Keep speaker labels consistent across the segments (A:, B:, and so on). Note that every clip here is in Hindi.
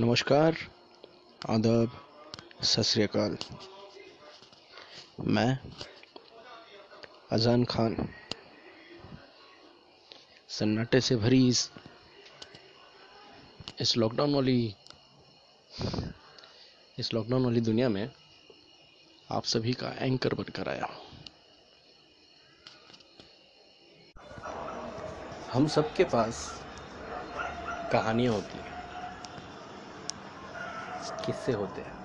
A: नमस्कार, आदाब, सत मैं अजान खान, सन्नाटे से भरी इस इस लॉकडाउन वाली, इस लॉकडाउन वाली दुनिया में आप सभी का एंकर बनकर आया हम सबके पास कहानियाँ होती हैं। किस्से होते हैं।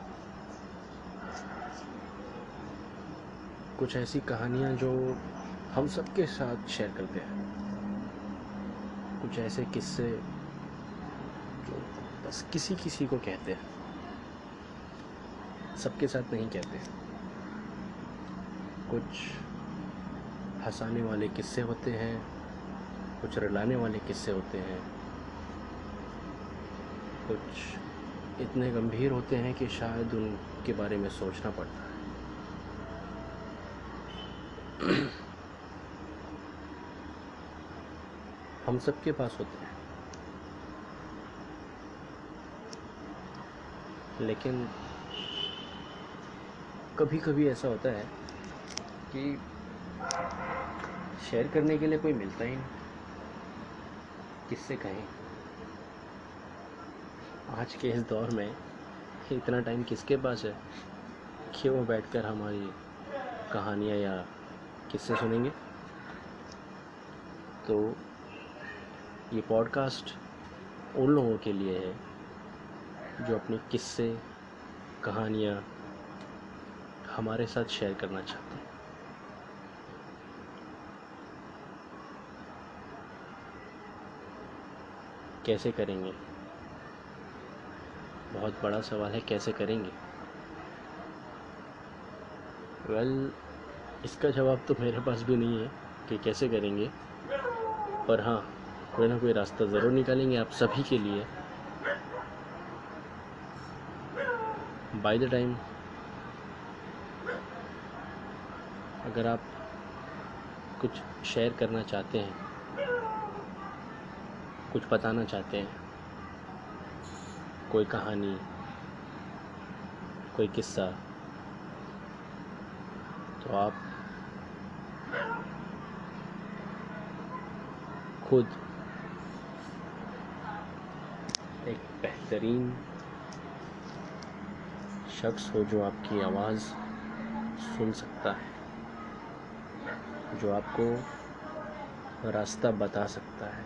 A: कुछ ऐसी कहानियाँ जो हम सबके साथ शेयर करते हैं। कुछ ऐसे किस्से जो बस किसी किसी को कहते हैं। सबके साथ नहीं कहते। कुछ हंसाने वाले किस्से होते हैं, कुछ रलाने वाले किस्से होते हैं। कुछ इतने गंभीर होते हैं कि शायद उनके बारे में सोचना पड़ता है। हम सबके पास होते हैं। लेकिन कभी कभी ऐसा होता है कि शेयर करने के लिए कोई मिलता ही नहीं। किससे कहें? आज के इस दौर में इतना टाइम किसके पास है? कि वो बैठकर हमारी कहानियाँ या किस्से सुनेंगे? तो ये पॉडकास्ट उन लोगों के लिए है जो अपने किस्से, कहानियाँ हमारे साथ शेयर करना चाहते हैं। कैसे करेंगे? बहुत बड़ा सवाल है कैसे करेंगे? वेल well, इसका जवाब तो मेरे पास भी नहीं है कि कैसे करेंगे पर हाँ कोई ना कोई रास्ता ज़रूर निकालेंगे आप सभी के लिए। बाय द टाइम अगर आप कुछ शेयर करना चाहते हैं कुछ बताना चाहते हैं कोई कहानी, कोई किस्सा तो आप खुद एक बेहतरीन शख्स हो जो आपकी आवाज़ सुन सकता है, जो आपको रास्ता बता सकता है,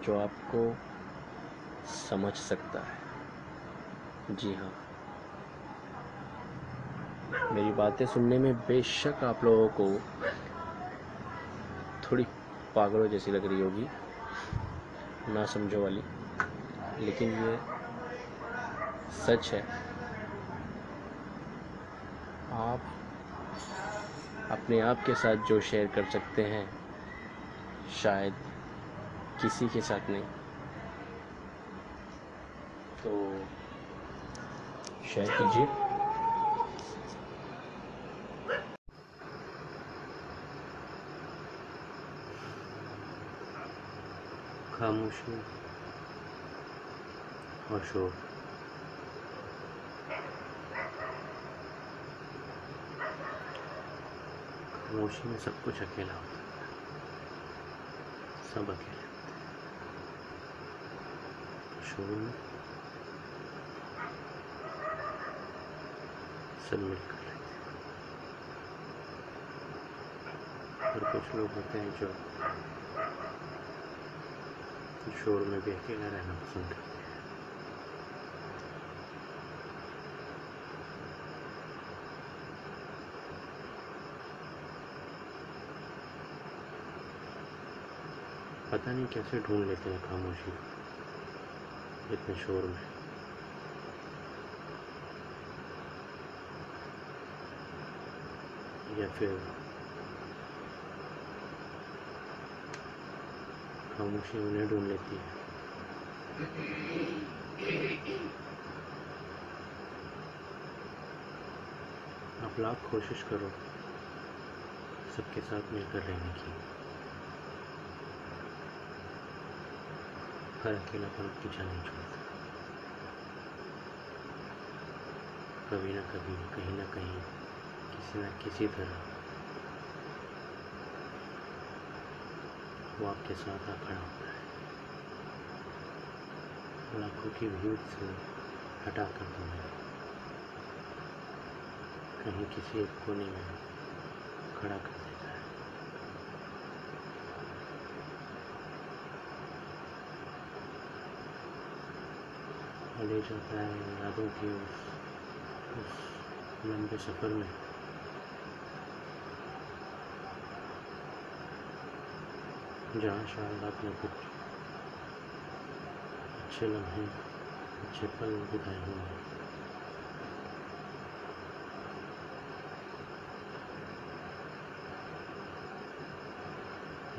A: जो आपको समझ सकता है। जी हाँ। मेरी बातें सुनने में बेशक आप लोगों को थोड़ी पागलों जैसी लग रही होगी, ना समझो वाली, लेकिन ये सच है। आप अपने आप के साथ जो शेयर कर सकते हैं, शायद किसी के साथ नहीं। तो शेयर कीजिए खामोशी और शोर खामोशी में सब कुछ अकेला होता है। सब अकेले शोर में सब मिलकर और कुछ लोग होते हैं जो शोर में भी अकेला रहना पसंद करते हैं। पता नहीं कैसे ढूंढ लेते हैं खामोशी इतने शोर में। या फिर खामोशी उन्हें ढूंढ लेती है। आप लाख कोशिश करो सबके साथ मिलकर रहने की। हर अकेलापन पीछा नहीं छोड़ता।
B: कभी ना कभी, कहीं ना कहीं किसी न किसी तरह। वो आपके साथ आ खड़ा होता है। लाखों की भीड़ से हटा कर तुम्हें कहीं किसी एक कोने में खड़ा कर देता है। और ले जाता है यादों की उस उस लंबे सफ़र में। जहाँ शायद आपने कुछ अच्छे लम्हे, अच्छे पल बिताए हुए हैं।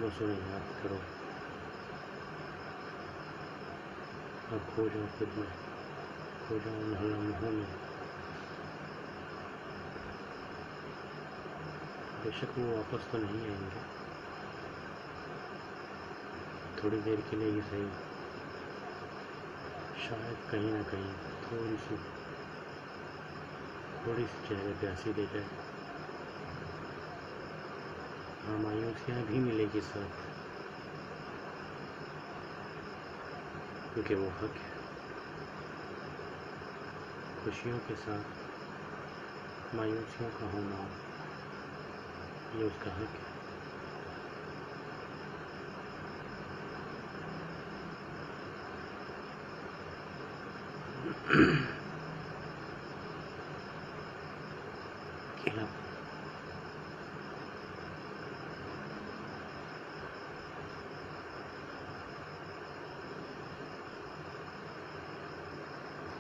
B: बस उन्हें याद करो। और खो जाओ खुद में, खो जाओ उन लम्हों में। बेशक वो वापस तो नहीं आएँगे। थोड़ी देर के लिए ही सही। शायद कहीं ना कहीं थोड़ी सी थोड़ी सी चेहरे पे हँसी दे जाए। हाँ मायूसियाँ भी मिलेगी साथ। क्योंकि वो हक है। खुशियों के साथ, मायूसियों का होना, ये उसका हक है। en la